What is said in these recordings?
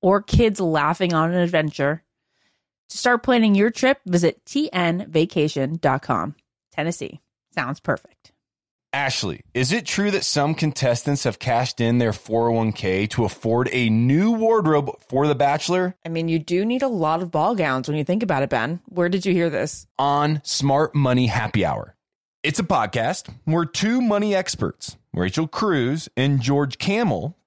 or kids laughing on an adventure. To start planning your trip, visit tnvacation.com. Tennessee sounds perfect. Ashley, is it true that some contestants have cashed in their 401k to afford a new wardrobe for The Bachelor? I mean, you do need a lot of ball gowns when you think about it, Ben. Where did you hear this? On Smart Money Happy Hour. It's a podcast where two money experts, Rachel Cruz and George Kamel,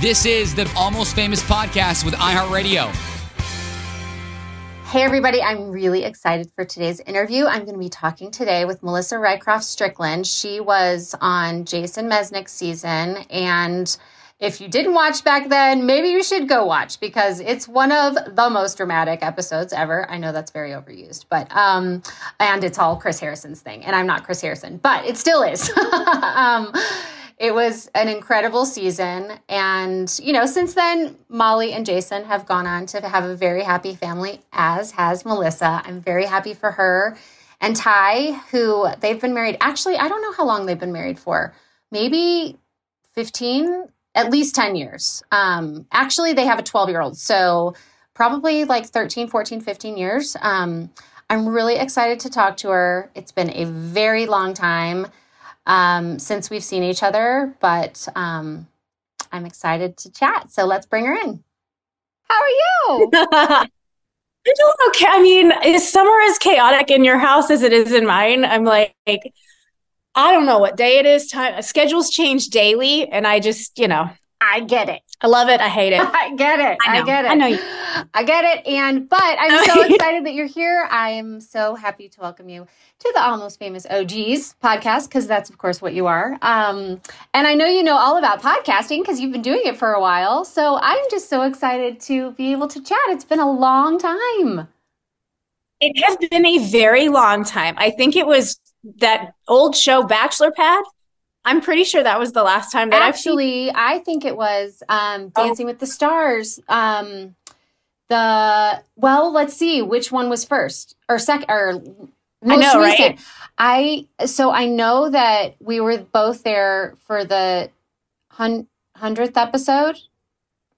This is the Almost Famous podcast with iHeartRadio. Hey, everybody, I'm really excited for today's interview. I'm going to be talking today with Melissa Rycroft Strickland. She was on Jason Mesnick's season. And if you didn't watch back then, maybe you should go watch because it's one of the most dramatic episodes ever. I know that's very overused, but, um, and it's all Chris Harrison's thing. And I'm not Chris Harrison, but it still is. um, it was an incredible season. And, you know, since then, Molly and Jason have gone on to have a very happy family, as has Melissa. I'm very happy for her. And Tye, who they've been married, actually, I don't know how long they've been married for. Maybe 15, at least 10 years. Um, actually, they have a 12 year old. So probably like 13, 14, 15 years. Um, I'm really excited to talk to her. It's been a very long time um, since we've seen each other, but um, I'm excited to chat. So let's bring her in. How are you? I'm doing okay. I mean, is summer as chaotic in your house as it is in mine? I'm like, I don't know what day it is. Time schedules change daily, and I just, you know, I get it. I love it. I hate it. I get it. I, I get it. I know you. I get it. And but I'm so excited that you're here. I am so happy to welcome you to the Almost Famous OGs podcast because that's of course what you are. Um, and I know you know all about podcasting because you've been doing it for a while. So I'm just so excited to be able to chat. It's been a long time. It has been a very long time. I think it was that old show Bachelor Pad I'm pretty sure that was the last time that actually. I think it was um, oh. Dancing oh. with the Stars. Um, the well, let's see which one was first or second or Most know, right? recent. I so I know that we were both there for the hundredth episode,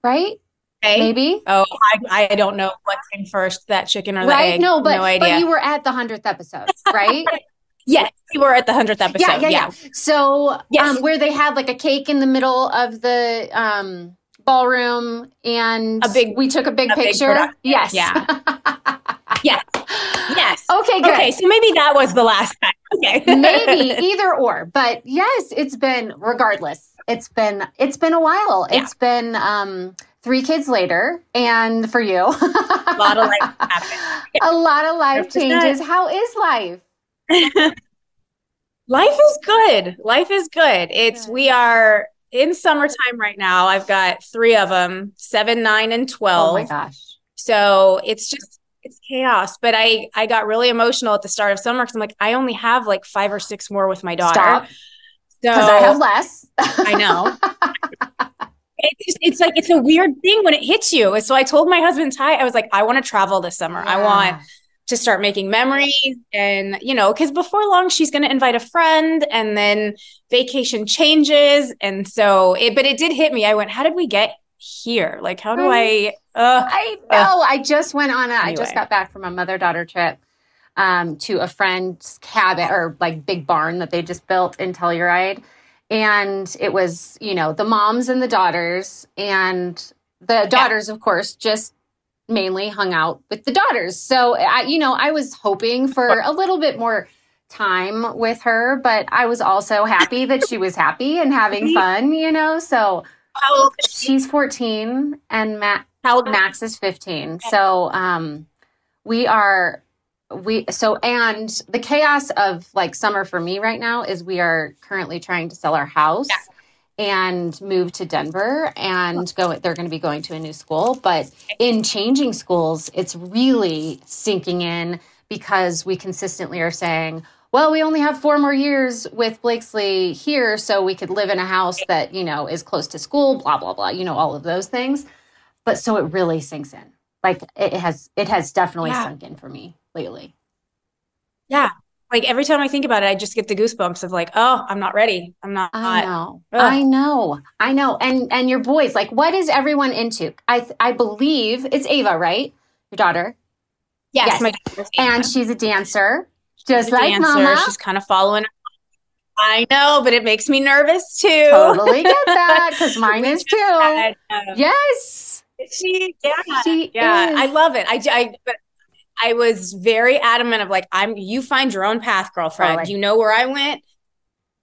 right? Okay. Maybe. Oh, I, I don't know what came first, that chicken or the right? egg. No, but no idea. but you were at the hundredth episode, right? yes, we were at the hundredth episode. yeah, yeah, yeah. So Yes. um, where they had like a cake in the middle of the um ballroom and A big- we took a big a picture. production. yes. Yeah. Yes. Yes. Okay, good. Okay, so maybe that was the last time. Okay. maybe either or but yes it's been regardless it's been it's been a while Yeah. it's been um three kids later and for you a lot of life happened. a lot of life 100%. changes how is life Life is good. Life is good. It's Good. we are in summertime right now. I've got three of them, seven, nine, and oh twelve. my gosh So it's just it's chaos. But I I got really emotional at the start of summer because I'm like I only have like five or six more with my daughter. stop So i have less I know. It's, it's like it's a weird thing when it hits you. So I told my husband Tye, I was like, I want to travel this summer. I want to start making memories and you know because before long she's going to invite a friend and then vacation changes. And so it but it did hit me. I went how did we get here? Like how do i uh I know. I just went on a. I just got back from a mother daughter trip um, to a friend's cabin or like big barn that they just built in Telluride, and it was you know the moms and the daughters, and the daughters, of course, just mainly hung out with the daughters. So I, you know, I was hoping for a little bit more time with her, but I was also happy that she was happy and having fun. You know, so how old is she? she's 14 and Matt How old- Max is 15. So um we are we so and the chaos of like summer for me right now is we are currently trying to sell our house and move to Denver and go they're going to be going to a new school. But in changing schools it's really sinking in because we consistently are saying well we only have four more years with Blakesley here so we could live in a house that you know is close to school blah blah blah you know all of those things. But so it really sinks in. Like it has it has definitely Yeah. sunk in for me lately. Yeah like every time i think about it i just get the goosebumps of like oh i'm not ready i'm not I know. Ugh. I know. I know. And and your boys, like what is everyone into? I I believe it's Ava, right? Your daughter. yes, Yes. my daughter's And she's a dancer. Just She's a like dancer. mama. she's kind of following i know but it makes me nervous too Totally get that because mine is too. had, um, Yes. she yeah She yeah is. i love it i i but i was very adamant of like i'm you find your own path girlfriend. You know where i went.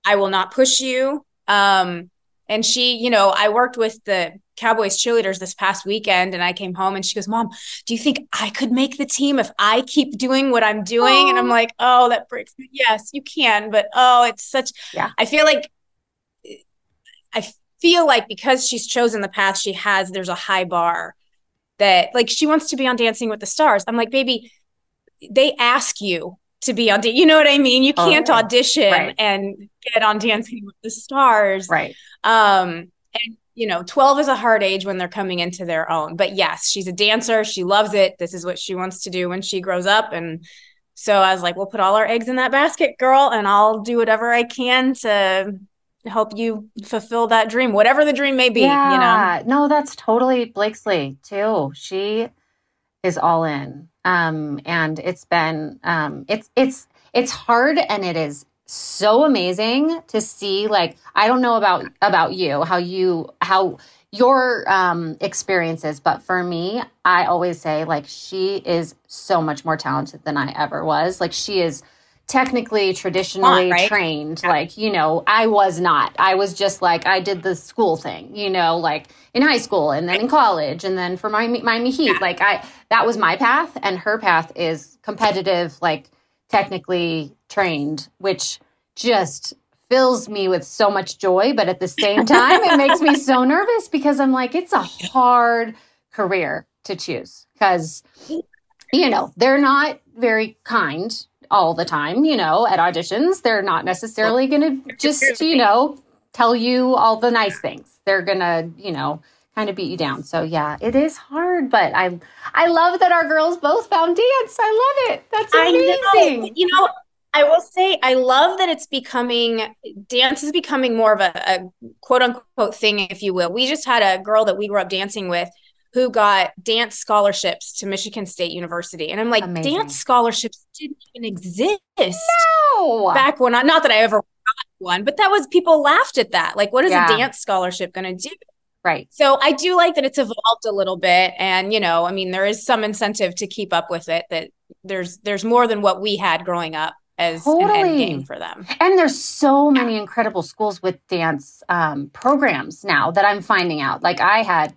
I will not push you. Um and she you know i worked with the cowboys cheerleaders this past weekend and i came home and she goes mom do you think i could make the team if i keep doing what i'm doing? And i'm like oh that breaks me. Yes you can but oh it's such Yeah. i feel like i feel like because she's chosen the path she has there's a high bar that like she wants to be on dancing with the stars. I'm like baby they ask you to be on da- you know what i mean? You Oh, can't right. audition Right. and get on dancing with the stars. Right. um and you know 12 is a hard age when they're coming into their own. But yes she's a dancer. She loves it. This is what she wants to do when she grows up. And so i was like we'll put all our eggs in that basket girl and i'll do whatever i can to help you fulfill that dream whatever the dream may be you know yeah. No, that's totally Blakesley too. She is all in. Um, and it's been um it's it's it's hard and it is so amazing to see like I don't know about about you, how you how your um experiences, but for me, I always say like she is so much more talented than I ever was. Like she is technically traditionally right? trained. Like you know i was not. I was just like i did the school thing you know like in high school and then in college and then for miami, miami heat. Like i that was my path and her path is competitive like technically trained which just fills me with so much joy but at the same time it makes me so nervous because i'm like it's a hard career to choose because you know they're not very kind all the time you know at auditions they're not necessarily going to just you know tell you all the nice things they're going to you know kind of beat you down. So yeah, it is hard, but I I love that our girls both found dance. I love it. That's amazing. Know. You know, I will say I love that it's becoming dance is becoming more of a, a quote unquote thing, if you will. We just had a girl that we grew up dancing with who got dance scholarships to Michigan State University. And I'm like, Amazing. dance scholarships didn't even exist no. back when I, not that I ever got one, but that was people laughed at that. Like, what is yeah. a dance scholarship going to do? Right. So I do like that it's evolved a little bit. And, you know, I mean, there is some incentive to keep up with it that there's there's more than what we had growing up as totally. an end game for them. And there's so many incredible schools with dance um, programs now that I'm finding out. Like I had,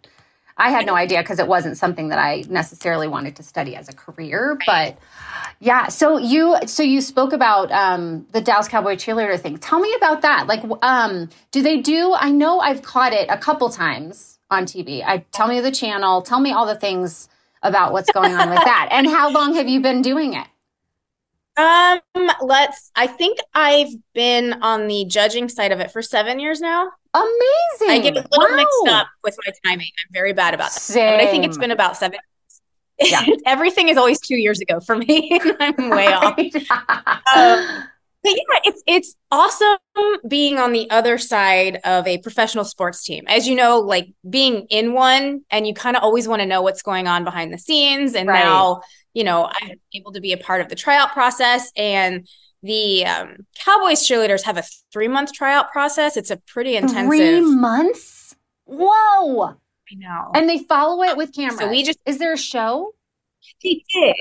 I had no idea because it wasn't something that I necessarily wanted to study as a career. But yeah, so you so you spoke about um, the Dallas Cowboy cheerleader thing. Tell me about that. Like, um, do they do? I know I've caught it a couple times on TV. I tell me the channel. Tell me all the things about what's going on with that. And how long have you been doing it? Um, let's. I think I've been on the judging side of it for seven years now. Amazing. I get a little wow. mixed up with my timing. I'm very bad about that. Same. But I think it's been about seven. Yeah. Everything is always two years ago for me. I'm way off. um, but yeah, it's it's awesome being on the other side of a professional sports team. As you know, like being in one, and you kind of always want to know what's going on behind the scenes. And right. now you know, I'm able to be a part of the tryout process. And the um, Cowboys cheerleaders have a three month tryout process. It's a pretty intensive. Three months? Whoa. I know. And they follow it with cameras. So we just. Is there a show? They did.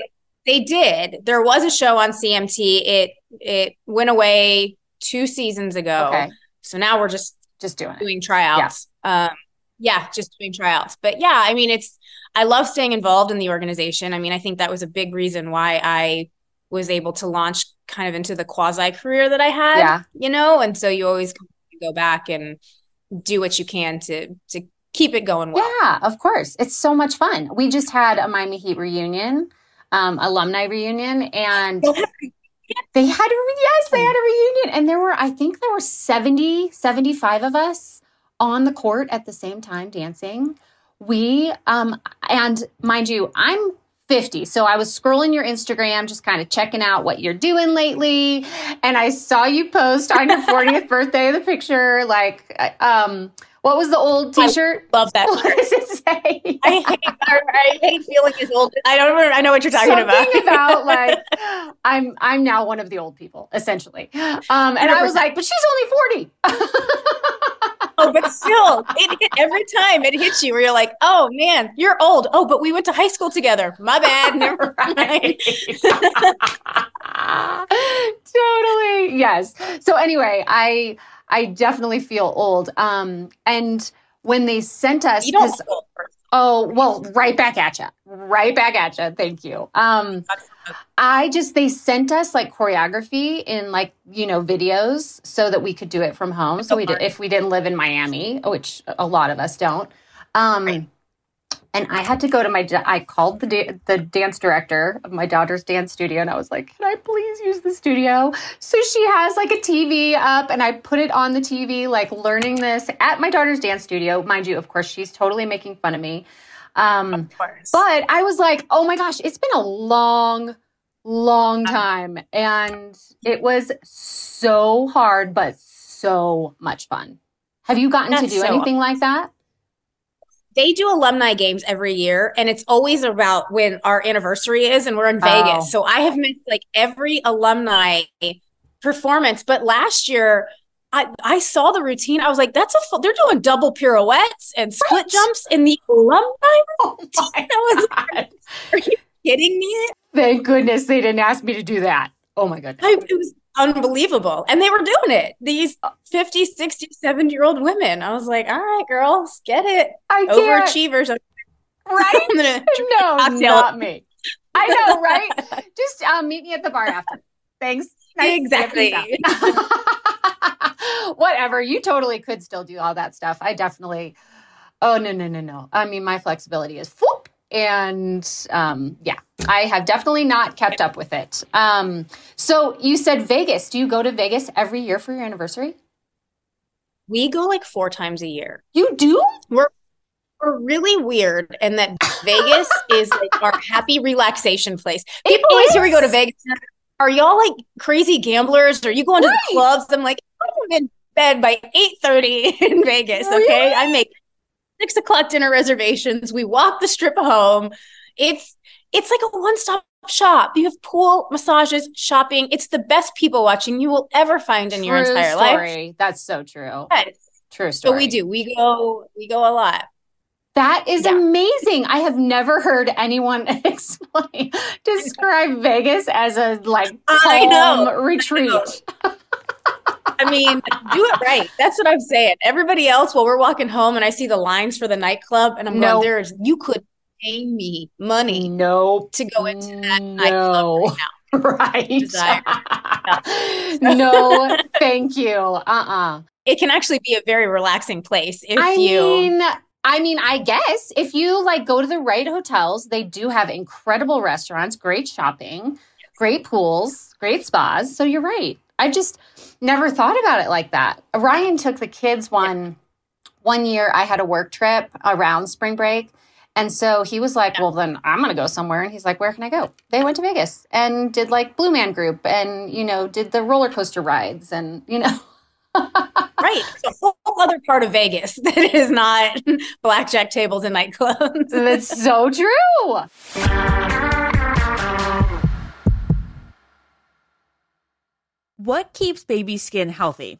They did. There was a show on CMT. It it went away two seasons ago. Okay. So now we're just just doing doing it. tryouts. Yeah. Um, yeah, just doing tryouts. But yeah, I mean, it's I love staying involved in the organization. I mean, I think that was a big reason why I was able to launch kind of into the quasi career that I had. Yeah. You know, and so you always go back and do what you can to to keep it going well. Yeah, of course. It's so much fun. We just had a Miami Heat reunion, um, alumni reunion, and they had a yes, they had a reunion, and there were I think there were 70, 75 of us on the court at the same time dancing. We, um, and mind you, I'm 50. So I was scrolling your Instagram, just kind of checking out what you're doing lately. And I saw you post on your 40th birthday the picture, like, um, what was the old T-shirt? I love that. What does it say? I hate, I hate feeling as old. I don't. Remember, I know what you're talking Something about. about like I'm. I'm now one of the old people, essentially. Um, and 100%. I was like, but she's only forty. oh, but still, it hit every time it hits you where you're like, oh man, you're old. Oh, but we went to high school together. My bad. Never mind. totally. Yes. So anyway, I I definitely feel old. Um, and when they sent us, you don't Oh, well, right back at you. Right back at you. Thank you. Um, I just, they sent us like choreography in like, you know, videos so that we could do it from home. So we did, if we didn't live in Miami, which a lot of us don't. Um, right and I had to go to my. I called the da- the dance director of my daughter's dance studio, and I was like, "Can I please use the studio?" So she has like a TV up, and I put it on the TV, like learning this at my daughter's dance studio. Mind you, of course, she's totally making fun of me. Um, of course. But I was like, "Oh my gosh, it's been a long." long time and it was so hard but so much fun have you gotten That's to do so anything like that they do alumni games every year and it's always about when our anniversary is and we're in Vegas. Oh. So I have missed like every alumni performance, but last year I, I saw the routine. I was like, that's a they're doing double pirouettes and split what? jumps in the alumni oh routine. Oh like, Are you kidding me? Thank goodness they didn't ask me to do that. Oh my. I, it was unbelievable. And they were doing it. These 50, 60, 70 year old women. I was like, all right, girls, get it. I Overachievers. Right? no, not me. I know, right? Just um, meet me at the bar after. Thanks. Nice exactly. Whatever. You totally could still do all that stuff. I definitely. Oh no no no no. I mean, my flexibility is whoop, and um, yeah, I have definitely not kept up with it. Um, so you said Vegas. Do you go to Vegas every year for your anniversary? We go like four times a year. You do? We're we're really weird and that Vegas is like our happy relaxation place. People It always hear we go to. Vegas. Are y'all like crazy gamblers? Are you going to the clubs? I'm like, I'm in bed by 8:30 in Vegas. Okay. Really? I make six o'clock dinner reservations. We walk the strip home. It's it's like a one-stop shop. You have pool, massages, shopping. It's the best people watching you will ever find in your True entire life. story. That's so true. Yes. True So story. we do. We go. We go a lot. That is Yeah. amazing. I have never heard anyone explain describe Vegas as a like I know. retreat. I mean, do it right. That's what I'm saying. Everybody else, while we're walking home, and I see the lines for the nightclub, and I'm No. going, "There's you could pay me money Nope. to go into that No. nightclub right now." Right. no, thank you. Uh-uh. It can actually be a very relaxing place if I you. mean, I mean, I guess if you like go to the right hotels, they do have incredible restaurants, great shopping, great pools, great spas. So you're right. I just never thought about it like that. Ryan took the kids one one year. I had a work trip around spring break. And so he was like, Well, then I'm going to go somewhere. And he's like, Where can I go? They went to Vegas and did like Blue Man Group and, you know, did the roller coaster rides and, you know, right, it's a whole other part of Vegas that is not blackjack tables and nightclubs. that's so true. What keeps baby skin healthy?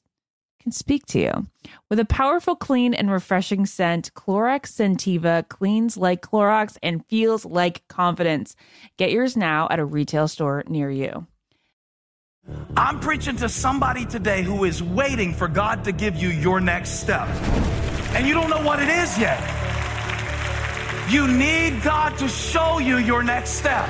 can speak to you. With a powerful, clean, and refreshing scent, Clorox Scentiva cleans like Clorox and feels like confidence. Get yours now at a retail store near you. I'm preaching to somebody today who is waiting for God to give you your next step. And you don't know what it is yet. You need God to show you your next step.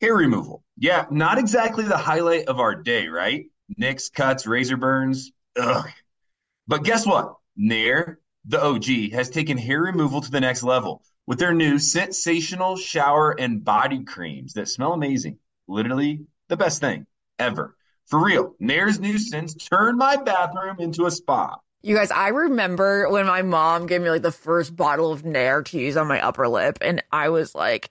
hair removal. Yeah, not exactly the highlight of our day, right? Nicks, cuts, razor burns. Ugh. But guess what? Nair, the OG, has taken hair removal to the next level with their new sensational shower and body creams that smell amazing. Literally the best thing ever. For real, Nair's new scents turned my bathroom into a spa. You guys, I remember when my mom gave me like the first bottle of Nair to use on my upper lip, and I was like,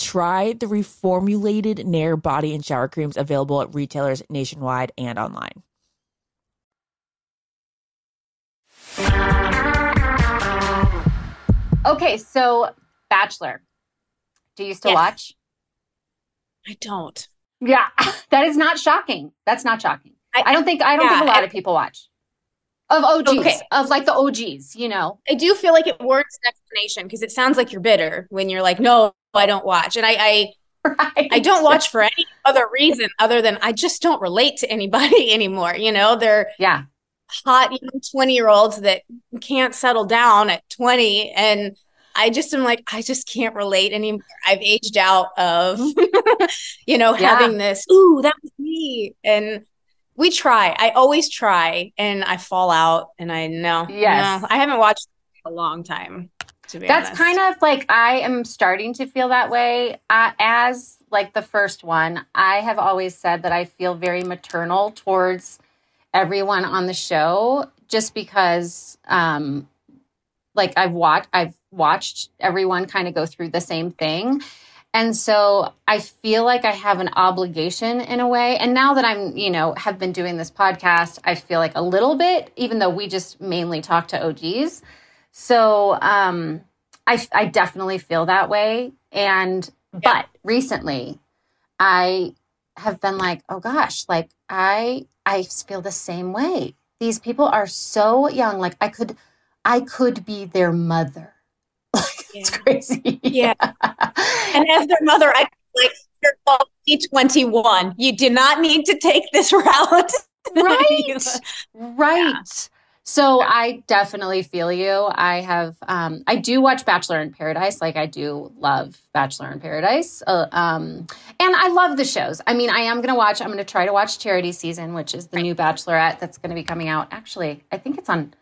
Try the reformulated Nair body and shower creams available at retailers nationwide and online. Okay, so Bachelor. Do you still Yes. watch? I don't. Yeah, that is not shocking. That's not shocking. I, don't think I don't yeah, think a lot I- of people watch. Of OGs, Okay. of like the OGs, you know. I do feel like it warrants an explanation because it sounds like you're bitter when you're like, no, I don't watch. And I, I Right. I don't watch for any other reason other than I just don't relate to anybody anymore. You know, they're Yeah. hot young 20 year olds that can't settle down at 20. And I just am like, I just can't relate anymore. I've aged out of, you know, Yeah. having this, ooh, that was me. And we try. I always try and I fall out and I know. Yes. no, I haven't watched a long time. That's honest. kind of like I am starting to feel that way uh, as like the first one. I have always said that I feel very maternal towards everyone on the show just because um like I've watched I've watched everyone kind of go through the same thing. And so I feel like I have an obligation in a way. And now that I'm, you know, have been doing this podcast, I feel like a little bit, even though we just mainly talk to OGs. So um, I, I definitely feel that way. And, but recently I have been like, oh gosh, like I, I feel the same way. These people are so young. Like I could, I could be their mother. Like it's Yeah. crazy. Yeah. And as their mother, I like you're only 21. You do not need to take this route. right right so i definitely feel you. I have um i do watch bachelor in paradise. Like i do love bachelor in paradise. Uh, um and i love the shows. I mean i am gonna watch i'm gonna try to watch charity season which is the new bachelorette that's gonna be coming out. Actually i think it's on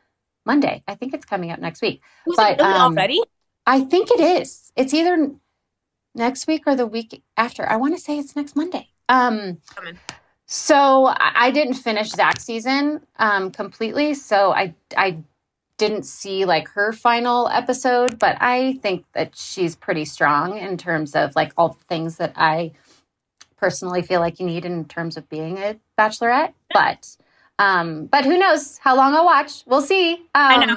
monday. I think it's coming out next week. Was But, it um, already? i think it is. It's either next week or the week after. I want to say it's next monday. Um Coming. So I didn't finish Zach's season um, completely, so I I didn't see like her final episode, but I think that she's pretty strong in terms of like all the things that I personally feel like you need in terms of being a bachelorette. But um, but who knows how long I'll watch? We'll see. Um, I know.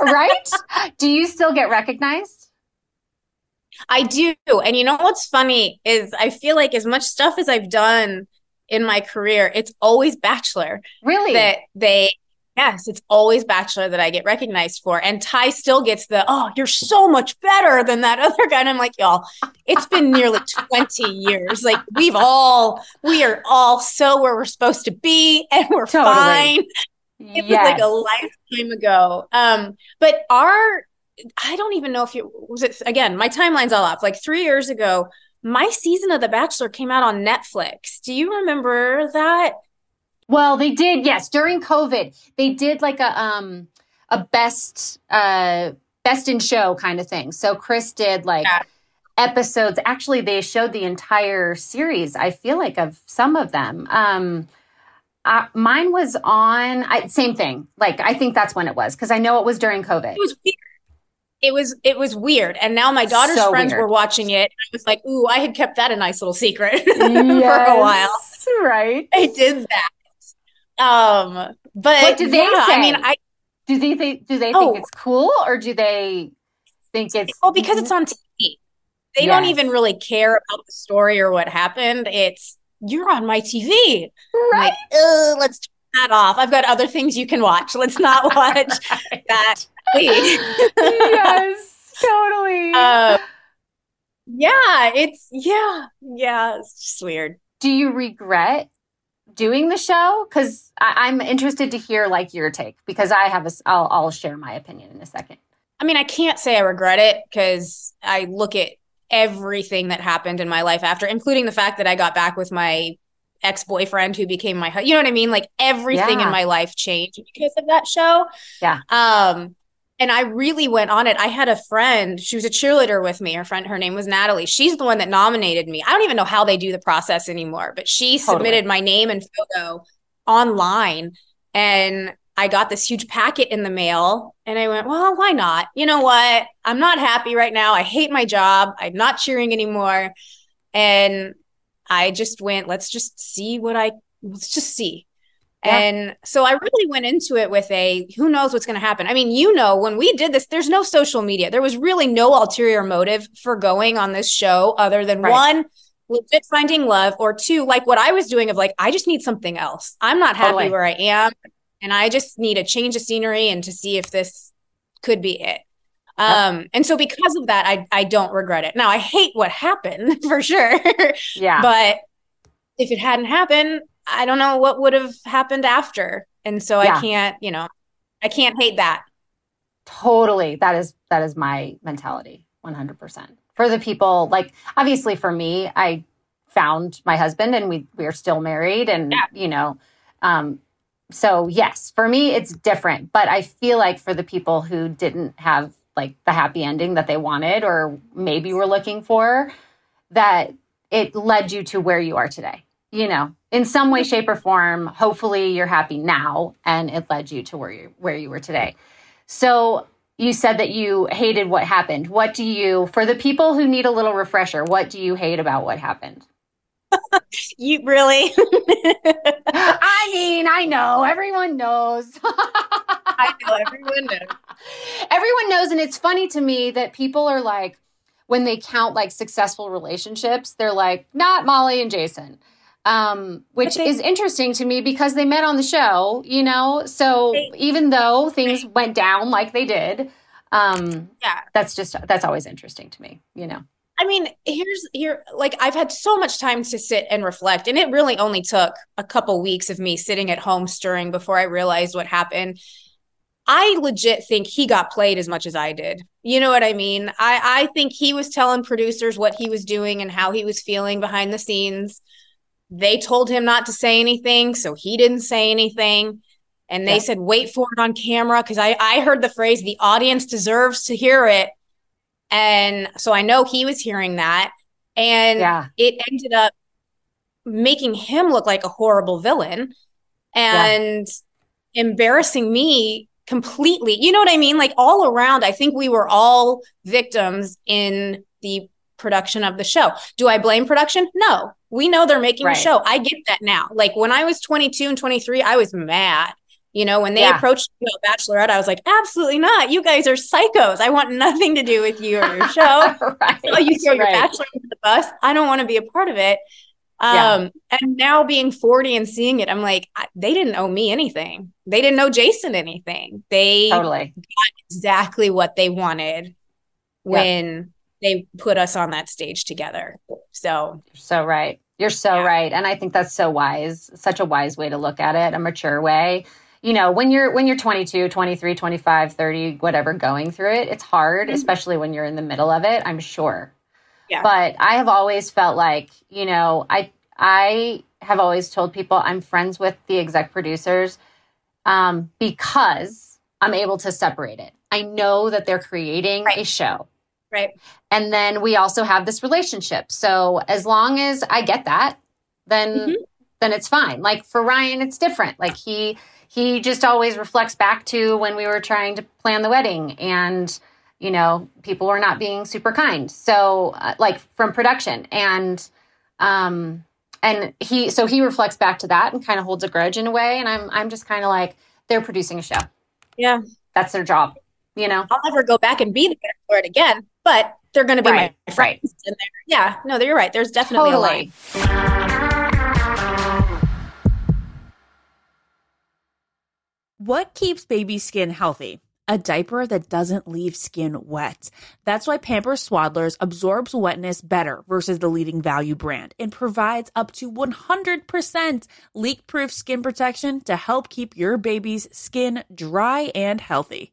right? Do you still get recognized? I do. And you know what's funny is I feel like as much stuff as I've done in my career, it's always Bachelor Really? that they, yes, it's always Bachelor that I get recognized for. And Tye still gets the, oh, you're so much better than that other guy. And I'm like, y'all, it's been nearly 20 years. Like we've all, we are all so where we're supposed to be and we're Totally. fine. It was like a lifetime ago. Um, but our, I don't even know if you was it again. My timeline's all off. Like three years ago, my season of The Bachelor came out on Netflix. Do you remember that? Well, they did, yes. During COVID, they did like a um a best uh best in show kind of thing. So Chris did like Yeah. episodes. Actually, they showed the entire series, I feel like of some of them. Um uh, mine was on I, same thing. Like I think that's when it was because I know it was during COVID. It was weird. It was it was weird. And now my daughter's So friends weird. were watching it. I was like, ooh, I had kept that a nice little secret for a while. right? I did that. Um, but What did they yeah, say? I mean, I Do they think do they Oh. think it's cool or do they think it's well because it's on TV. They don't even really care about the story or what happened. It's you're on my TV. I'm like, let's turn that off. I've got other things you can watch. Let's not watch that. Yes, totally. Uh, yeah, it's yeah, yeah, it's just weird. do you regret doing the show? Because I'm interested to hear like your take because I have a. I'll I'll share my opinion in a second. I mean, I can't say I regret it because I look at everything that happened in my life after, including the fact that I got back with my ex boyfriend who became my, you know what I mean? Like everything Yeah. in my life changed because of that show. Yeah. Um, and I really went on it. I had a friend, she was a cheerleader with me. Her friend, her name was Natalie. She's the one that nominated me. I don't even know how they do the process anymore, but she Totally. submitted my name and photo online. And I got this huge packet in the mail. And I went, well, why not? You know what? I'm not happy right now. I hate my job. I'm not cheering anymore. And I just went, let's just see what I, let's just see. Yeah. And so I really went into it with a who knows what's going to happen. I mean, you know, when we did this, there's no social media. There was really no ulterior motive for going on this show other than Right. one, legit finding love, or two, like what I was doing of like, I just need something else. I'm not happy Totally. where I am. And I just need a change of scenery and to see if this could be it. Um, and so because of that, I I don't regret it. Now I hate what happened for sure. Yeah. but if it hadn't happened, I don't know what would have happened after. And so Yeah. I can't, you know, I can't hate that. Totally. That is that is my mentality. 100%. For the people like obviously for me, I found my husband and we we are still married and Yeah. you know um so yes, for me it's different, but I feel like for the people who didn't have like the happy ending that they wanted or maybe were looking for that it led you to where you are today. You know, in some way shape or form, hopefully you're happy now and it led you to where you where you were today. So you said that you hated what happened. What do you, for the people who need a little refresher, what do you hate about what happened? You really? I mean, I know everyone knows. I know everyone knows. everyone knows. And it's funny to me that people are like, when they count like successful relationships, they're like, not Molly and Jason. Um, which they- is interesting to me because they met on the show, you know? So They- even though things went down like they did, um, Yeah. that's just, that's always interesting to me, you know? I mean, here's here like I've had so much time to sit and reflect and it really only took a couple weeks of me sitting at home stirring before I realized what happened. I legit think he got played as much as I did. You know what I mean? I I think he was telling producers what he was doing and how he was feeling behind the scenes. They told him not to say anything, so he didn't say anything. And they Yeah. said, wait for it on camera. Cause I, I heard the phrase, the audience deserves to hear it. And so I know he was hearing that. And Yeah. it ended up making him look like a horrible villain and embarrassing me completely. You know what I mean? Like all around, I think we were all victims in the production of the show. Do I blame production? No. We know they're making Right. a show. I get that now. Like when I was 22 and 23, I was mad. You know, when they Yeah. approached me about Bachelorette, I was like, absolutely not. You guys are psychos. I want nothing to do with you or your show. right. oh, you throw your right. bachelor under the bus. I don't want to be a part of it. Yeah. Um, and now being 40 and seeing it, I'm like, I, they didn't owe me anything. They didn't owe Jason anything. They Totally. exactly what they wanted when they put us on that stage together. So so right. You're so Yeah. right. And I think that's so wise, such a wise way to look at it, a mature way. You know, when you're when you're 22, 23, 25, 30, whatever going through it, it's hard, Mhm. especially when you're in the middle of it, I'm sure. Yeah. But I have always felt like, you know, I I have always told people I'm friends with the exec producers um, because I'm able to separate it. I know that they're creating a show. Right. And then we also have this relationship. So as long as I get that, then Mhm. then it's fine. Like for Ryan, it's different. Like he he just always reflects back to when we were trying to plan the wedding and you know people were not being super kind. So uh, like from production and um and he so he reflects back to that and kind of holds a grudge in a way and I'm I'm just kind of like they're producing a show. Yeah. That's their job, you know. I'll never go back and be there for it again, but they're going to be Right, my friends. And yeah, no, you're right. There's definitely a line. What keeps baby skin healthy? A diaper that doesn't leave skin wet. That's why Pampers Swaddlers absorbs wetness better versus the leading value brand and provides up to 100% leak proof skin protection to help keep your baby's skin dry and healthy.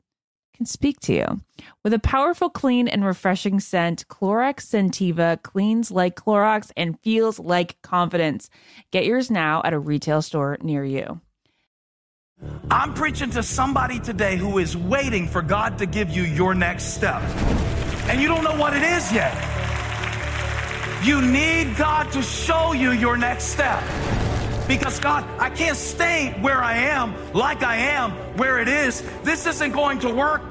can speak to you. With a powerful, clean, and refreshing scent, Clorox Scentiva cleans like Clorox and feels like confidence. Get yours now at a retail store near you. I'm preaching to somebody today who is waiting for God to give you your next step. And you don't know what it is yet. You need God to show you your next step. Because God, I can't stay where I am, like I am, where it is. This isn't going to work.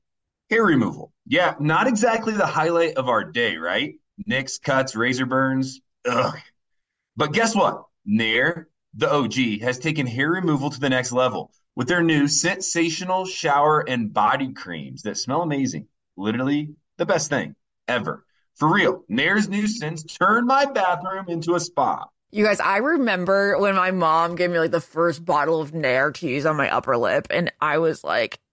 hair removal. Yeah, not exactly the highlight of our day, right? Nicks, cuts, razor burns. Ugh. But guess what? Nair, the OG, has taken hair removal to the next level with their new sensational shower and body creams that smell amazing. Literally the best thing ever. For real, Nair's new scents turned my bathroom into a spa. You guys, I remember when my mom gave me like the first bottle of Nair to use on my upper lip, and I was like,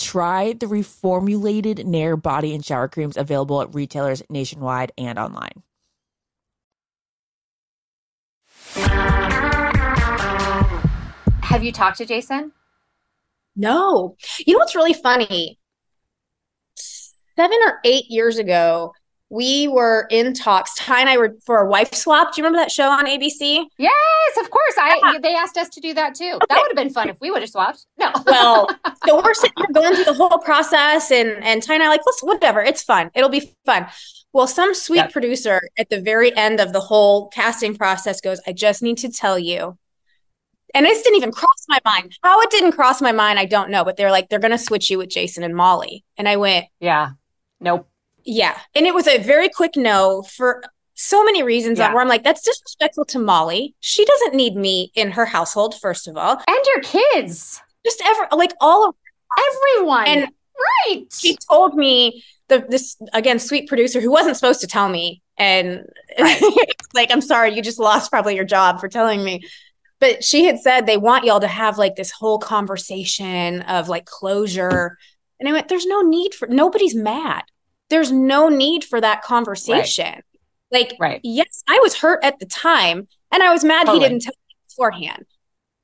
Try the reformulated Nair body and shower creams available at retailers nationwide and online. Have you talked to Jason? No. You know what's really funny? Seven or eight years ago, we were in talks. Tye and I were for a wife swap. Do you remember that show on ABC? Yes, of course. I they asked us to do that too. That would have been fun if we would have swapped. No. Well, so we're sitting here going through the whole process, and and Tye and I like, listen, whatever, it's fun. It'll be fun. Well, some sweet Yep. producer at the very end of the whole casting process goes, I just need to tell you. And this didn't even cross my mind. How it didn't cross my mind, I don't know. But they're like, they're going to switch you with Jason and Molly. And I went, yeah. Nope. Yeah. And it was a very quick no for so many reasons Yeah. where I'm like, that's disrespectful to Molly. She doesn't need me in her household, first of all. And your kids. Just ever, like all of Everyone. And- right. she told me the this again sweet producer who wasn't supposed to tell me and like i'm sorry you just lost probably your job for telling me but she had said they want y'all to have like this whole conversation of like closure and i went there's no need for nobody's mad there's no need for that conversation like Right. yes i was hurt at the time and i was mad Totally. he didn't tell me beforehand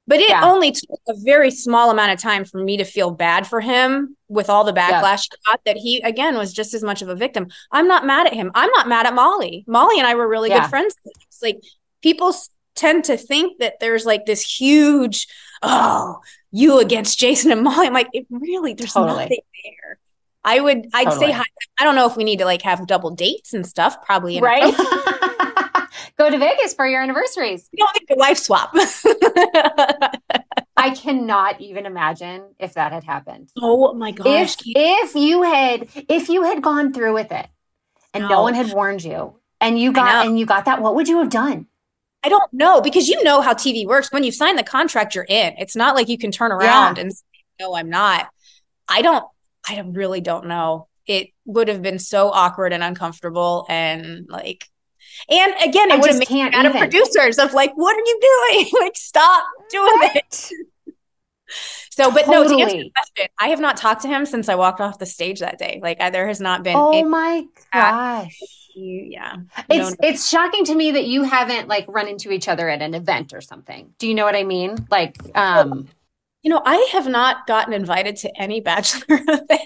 but it Yeah. only took a very small amount of time for me to feel bad for him with all the Yeah. backlash he got that he again was just as much of a victim. I'm not mad at him. I'm not mad at Molly. Molly and I were really Yeah. good friends. It's like people tend to think that there's like this huge, oh, you against Jason and Molly. I'm like, it really, there's Totally. nothing there. I would, I'd Totally. say, hi. I don't know if we need to like have double dates and stuff. Probably, right. Go to Vegas for your anniversaries. We don't need a wife swap. I cannot even imagine if that had happened. oh my gosh. if if you had if you had gone through with it and no, No. one had warned you and you got and you got that, what would you have done? I don't know because you know how TV works. When you sign the contract, you're in. It's not like you can turn around and say, no, I'm not. I don't, I really don't know. It would have been so awkward and uncomfortable and like, and again, I it would have just made can't me mad at producers of like, what are you doing? like, stop doing it. So, but no, to answer Totally. your question, I have not talked to him since I walked off the stage that day. Like, I, there has not been. Oh my gosh. yeah. It's it's shocking to me that you haven't like run into each other at an event or something. Do you know what I mean? Like um You know, I have not gotten invited to any bachelor event. me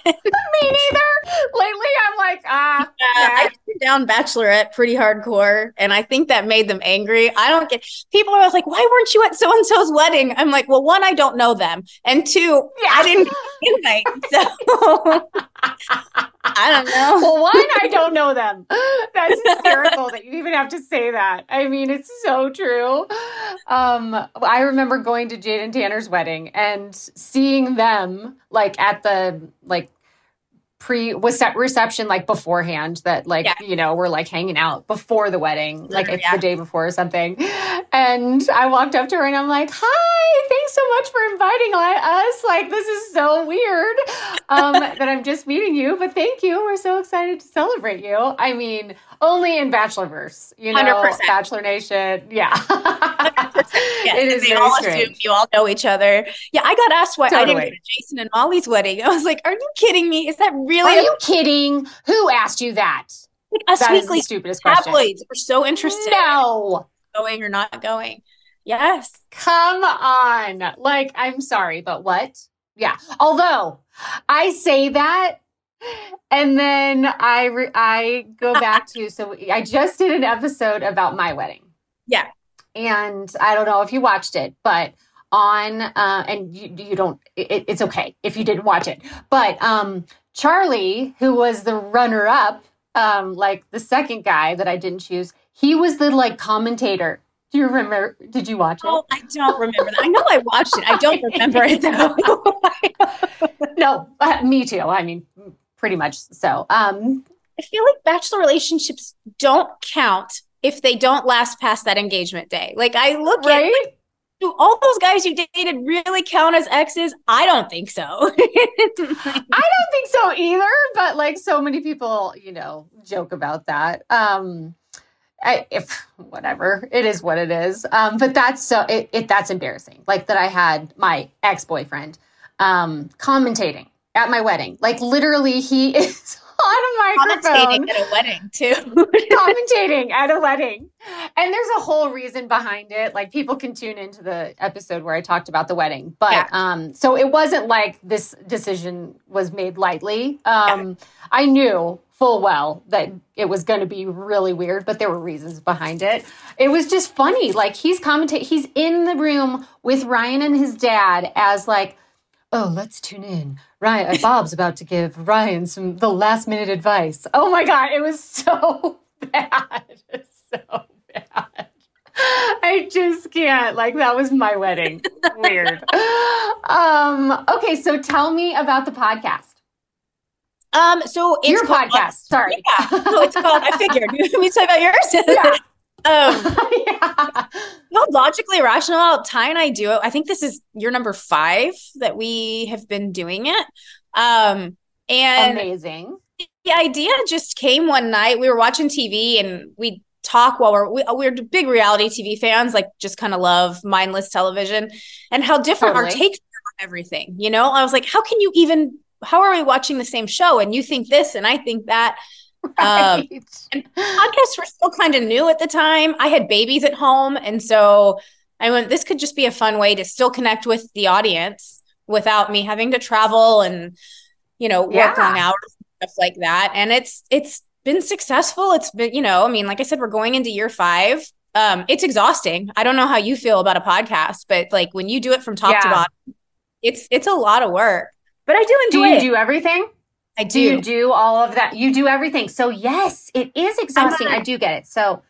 neither. Lately I'm like, ah, Uh, I turned down Bachelorette pretty hardcore, and I think that made them angry. I don't get people are always like, "Why weren't you at so and so's wedding?" I'm like, "Well, one, I don't know them, and two, I didn't get invite." So I don't know. Well, one, I don't know them. That's hysterical that you even have to say that. I mean, it's so true. Um, I remember going to Jade and Tanner's wedding and seeing them like at the like pre was set reception like beforehand that like Yeah. you know we're like hanging out before the wedding like it's yeah. the day before or something and i walked up to her and i'm like hi thanks so much for inviting us like this is so weird um that i'm just meeting you but thank you we're so excited to celebrate you i mean only in bachelorverse you know 100%. bachelor nation yeah Yes, it is they very all strange. assume you all know each other. Yeah, I got asked why I didn't go to Jason and Molly's wedding. I was like, "Are you kidding me? Is that really are you kidding who asked you that like us that weekly the stupidest question tabloids were so interested no going or not going?" Yes. Come on. Like, I'm sorry, but what? Yeah. Although I say that and then I re- I go back to so I just did an episode about my wedding. Yeah. And I don't know if you watched it, but on uh and you you don't it, it's okay if you didn't watch it. But um Charlie, who was the runner up, um like the second guy that I didn't choose, he was the like commentator. Do you remember? Did you watch it? Oh, I don't remember that. I know I watched it. I don't remember it though. no, uh, me too. I mean, pretty much so. Um, I feel like bachelor relationships don't count if they don't last past that engagement day. Like I look at right? do all those guys you dated really count as exes? I don't think so. I don't think so either, but like so many people, you know, joke about that. Um I, if whatever it is what it is um but that's so it, it that's embarrassing like that i had my ex-boyfriend um commentating at my wedding like literally he is on a microphone Commentating at a wedding too. commentating at a wedding. And there's a whole reason behind it. Like people can tune into the episode where I talked about the wedding. But Yeah. um so it wasn't like this decision was made lightly. Um I knew full well that it was going to be really weird, but there were reasons behind it. It was just funny. Like he's commentating he's in the room with Ryan and his dad as like oh, let's tune in. Ryan, uh, Bob's about to give Ryan some the last minute advice. Oh my god, it was so bad, so bad. I just can't. Like that was my wedding. Weird. Um. Okay, so tell me about the podcast. Um, so it's Your called- podcast. Sorry. Yeah. So it's called. I figured Can we talk about yours. Yeah. Um, yeah. no, logically rational. Tye and I do it. I think this is your number five that we have been doing it. Um, and Amazing. the idea just came one night. We were watching TV and we talk while we're we, we're big reality TV fans. Like just kind of love mindless television and how different our Totally. takes are on everything. You know, I was like, how can you even? How are we watching the same show and you think this and I think that? Um, Right. podcasts were still kind of new at the time. I had babies at home. And so I went, this could just be a fun way to still connect with the audience without me having to travel and, you know, work Yeah. long hours and stuff like that. And it's, it's been successful. It's been, you know, I mean, like I said, we're going into year five. Um, it's exhausting. I don't know how you feel about a podcast, but like when you do it from top to bottom, it's, it's a lot of work, but I do do enjoy you it. do everything? I Do you do all of that? You do everything. So yes, it is exhausting. a- I do get it. So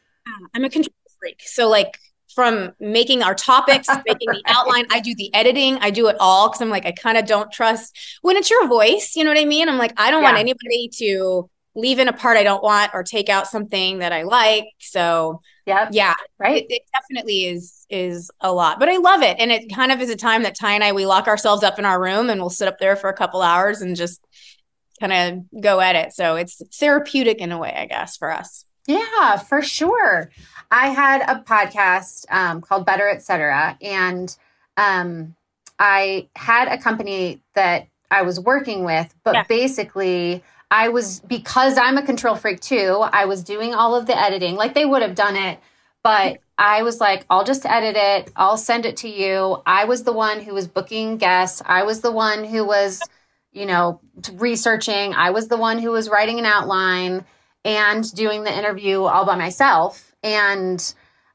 I'm a control freak. So like from making our topics, making the outline, I do the editing, I do it all because I'm like, I kind of don't trust when it's your voice, you know what I mean? I'm like, I don't want anybody to leave in a part I don't want or take out something that I like. So yeah, yeah, Right. it, it definitely is is a lot. But I love it. And it kind of is a time that Tye and I we lock ourselves up in our room and we'll sit up there for a couple hours and just kind of go at it. So it's therapeutic in a way, I guess, for us. Yeah, for sure. I had a podcast um, called Better Etc. And um, I had a company that I was working with, but Yeah. basically, I was because I'm a control freak too. I was doing all of the editing, like they would have done it, but I was like, I'll just edit it. I'll send it to you. I was the one who was booking guests. I was the one who was, you know, researching. I was the one who was writing an outline and doing the interview all by myself. And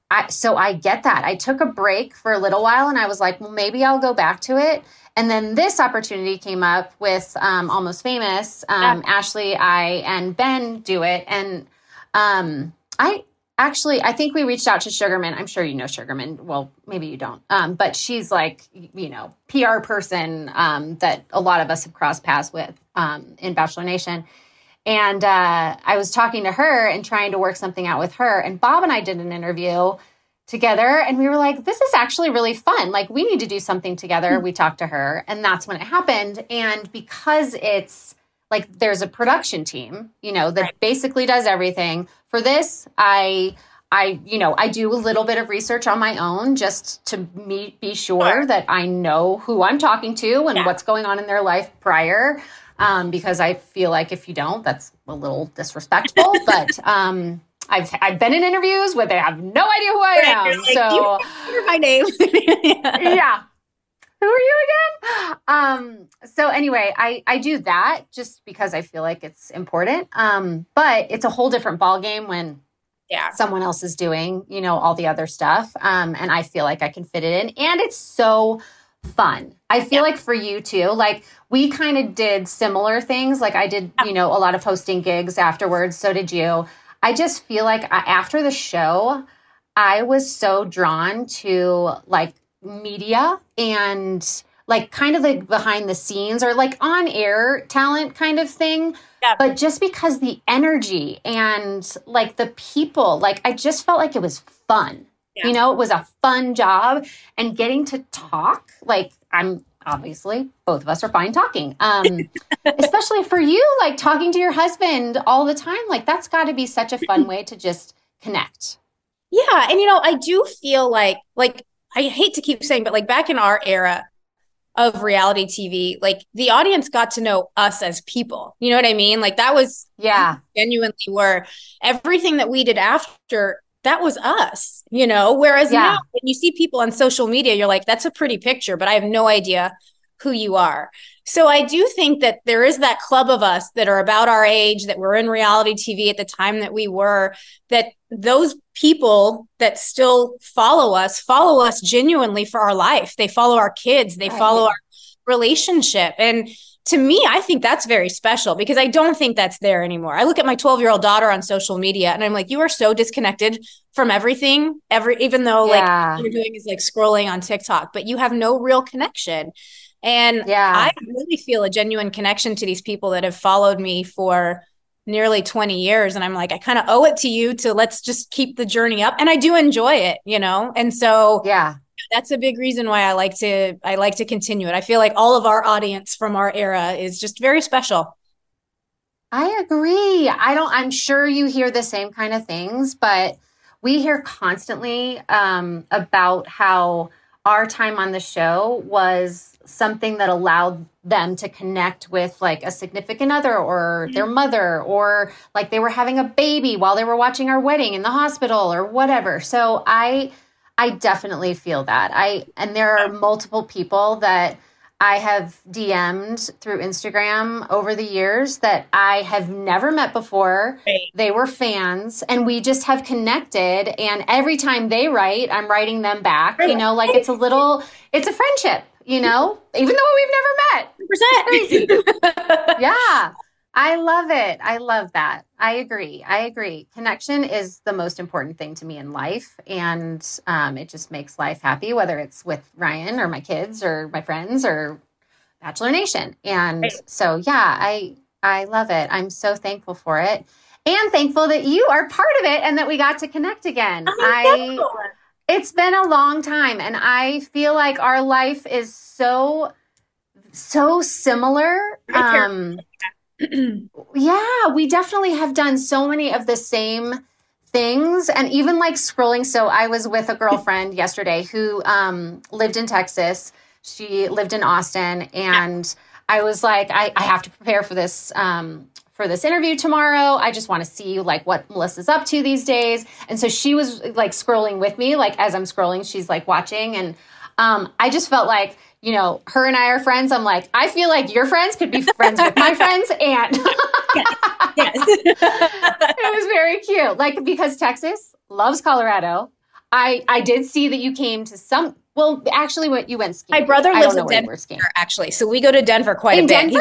I, so I get that. I took a break for a little while and I was like, well, maybe I'll go back to it. And then this opportunity came up with um, Almost Famous. Um, Ashley, I, and Ben do it. And um, I actually, I think we reached out to Sugarman. I'm sure you know Sugarman. Well, maybe you don't. Um, but she's like, you know, PR person um, that a lot of us have crossed paths with um, in Bachelor Nation. And uh, I was talking to her and trying to work something out with her. And Bob and I did an interview together and we were like, this is actually really fun. Like, we need to do something together. We talked to her, and that's when it happened. And because it's like there's a production team, you know, that basically does everything. For this, I I, you know, I do a little bit of research on my own just to me be sure that I know who I'm talking to and Yeah. what's going on in their life prior. Um, because I feel like if you don't, that's a little disrespectful. but um, I've I've been in interviews where they have no idea who I am. You're like, so you remember my name. yeah. Who are you again? Um, so anyway, I, I do that just because I feel like it's important. Um, but it's a whole different ballgame when yeah. someone else is doing, you know, all the other stuff. Um, and I feel like I can fit it in. And it's so fun. I feel like for you too, like we kind of did similar things. Like I did, you know, a lot of hosting gigs afterwards. So did you. I just feel like I, after the show, I was so drawn to like media and like kind of like behind the scenes or like on air talent kind of thing. Yeah. But just because the energy and like the people, like I just felt like it was fun. You know, it was a fun job and getting to talk. Like, I'm obviously both of us are fine talking. Um, especially for you, like talking to your husband all the time. Like, that's got to be such a fun way to just connect. Yeah. And, you know, I do feel like, like, I hate to keep saying, but like back in our era, of reality TV, like the audience got to know us as people. You know what I mean? Like that was yeah, genuinely were everything that we did after that was us, you know. Whereas yeah. now when you see people on social media, you're like, that's a pretty picture, but I have no idea who you are. So I do think that there is that club of us that are about our age, that were in reality TV at the time that we were, that those people that still follow us follow us genuinely for our life. They follow our kids, they right. follow our relationship. And to me, I think that's very special because I don't think that's there anymore. I look at my 12 year old daughter on social media and I'm like, you are so disconnected from everything. Every even though yeah. like you're doing is like scrolling on TikTok, but you have no real connection. And yeah. I really feel a genuine connection to these people that have followed me for nearly 20 years. And I'm like, I kind of owe it to you to let's just keep the journey up. And I do enjoy it, you know? And so, yeah, that's a big reason why I like to, I like to continue it. I feel like all of our audience from our era is just very special. I agree. I don't, I'm sure you hear the same kind of things, but we hear constantly um, about how our time on the show was something that allowed them to connect with like a significant other or their mm-hmm. mother or like they were having a baby while they were watching our wedding in the hospital or whatever. So I I definitely feel that. I and there are multiple people that I have DM'd through Instagram over the years that I have never met before. Right. They were fans and we just have connected and every time they write, I'm writing them back. You know, like it's a little it's a friendship you know, even though we've never met. 100%. yeah. I love it. I love that. I agree. I agree. Connection is the most important thing to me in life. And um, it just makes life happy, whether it's with Ryan or my kids or my friends or Bachelor Nation. And right. so, yeah, I, I love it. I'm so thankful for it and thankful that you are part of it and that we got to connect again. I, I it's been a long time, and I feel like our life is so, so similar. Um, yeah, we definitely have done so many of the same things and even like scrolling so i was with a girlfriend yesterday who um, lived in texas she lived in austin and i was like i, I have to prepare for this um, for this interview tomorrow. I just want to see like what Melissa's up to these days. And so she was like scrolling with me, like as I'm scrolling, she's like watching. And um, I just felt like, you know, her and I are friends. I'm like, I feel like your friends could be friends with my friends. And yes. yes. it was very cute. Like, because Texas loves Colorado. I, I did see that you came to some well, actually, what you went skiing. My brother lives in Denver, actually, so we go to Denver quite in a bit. Denver?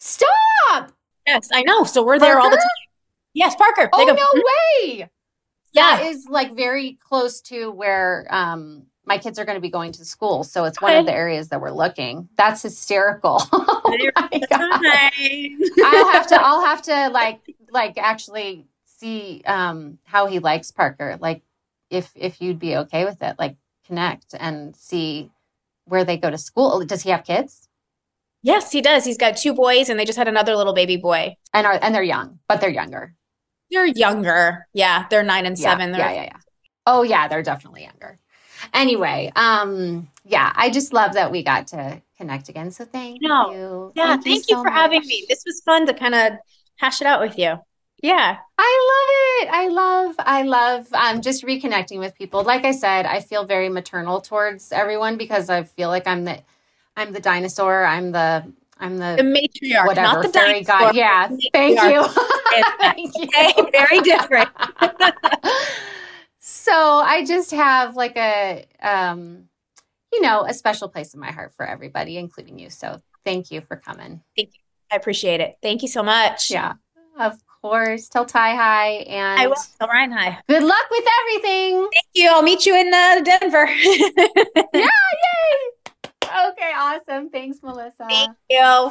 Stop! Yes, I know. So we're there all the time. Yes, Parker. Oh, no way. Yeah. That is like very close to where um, my kids are going to be going to school. So it's one of the areas that we're looking. That's hysterical. oh I'll have to, I'll have to like, like actually see um, how he likes Parker. Like if, if you'd be okay with it, like connect and see where they go to school. Does he have kids? Yes, he does. He's got two boys, and they just had another little baby boy. And are and they're young, but they're younger. They're younger. Yeah, they're nine and yeah, seven. Yeah, yeah, yeah. Oh yeah, they're definitely younger. Anyway, um, yeah, I just love that we got to connect again. So thank no. you. Yeah, thank, thank you, you so for much. having me. This was fun to kind of hash it out with you. Yeah. I love it. I love, I love um, just reconnecting with people. Like I said, I feel very maternal towards everyone because I feel like I'm the I'm the dinosaur. I'm the I'm the, the matriarch, whatever, not the fairy dinosaur. god. Yeah, thank you. thank you. very different. so I just have like a um, you know, a special place in my heart for everybody, including you. So thank you for coming. Thank you. I appreciate it. Thank you so much. Yeah, of course. Tell Tye hi and I will tell Ryan hi. Good luck with everything. Thank you. I'll meet you in uh, Denver. yeah, yay! Okay, awesome. Thanks, Melissa. Thank you.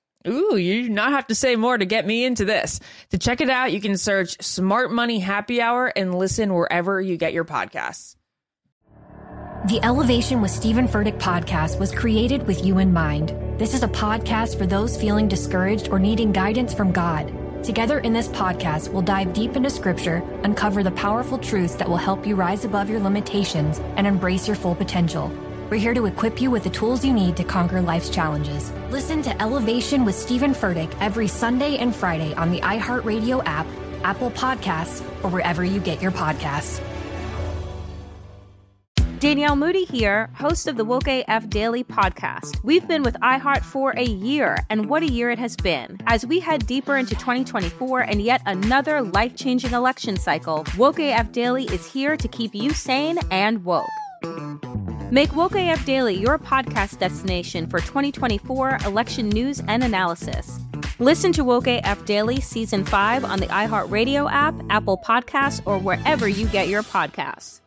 Ooh, you do not have to say more to get me into this. To check it out, you can search Smart Money Happy Hour and listen wherever you get your podcasts. The Elevation with Steven Furtick podcast was created with you in mind. This is a podcast for those feeling discouraged or needing guidance from God. Together in this podcast, we'll dive deep into scripture, uncover the powerful truths that will help you rise above your limitations and embrace your full potential. We're here to equip you with the tools you need to conquer life's challenges. Listen to Elevation with Steven Furtick every Sunday and Friday on the iHeartRadio app, Apple Podcasts, or wherever you get your podcasts. Danielle Moody here, host of the Woke AF Daily podcast. We've been with iHeart for a year, and what a year it has been. As we head deeper into 2024 and yet another life changing election cycle, Woke AF Daily is here to keep you sane and woke. Make Woke AF Daily your podcast destination for 2024 election news and analysis. Listen to Woke AF Daily Season 5 on the iHeartRadio app, Apple Podcasts, or wherever you get your podcasts.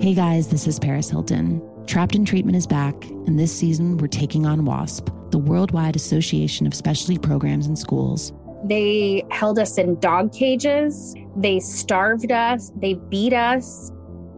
Hey guys, this is Paris Hilton. Trapped in Treatment is back, and this season we're taking on WASP, the Worldwide Association of Specialty Programs and Schools. They held us in dog cages, they starved us, they beat us.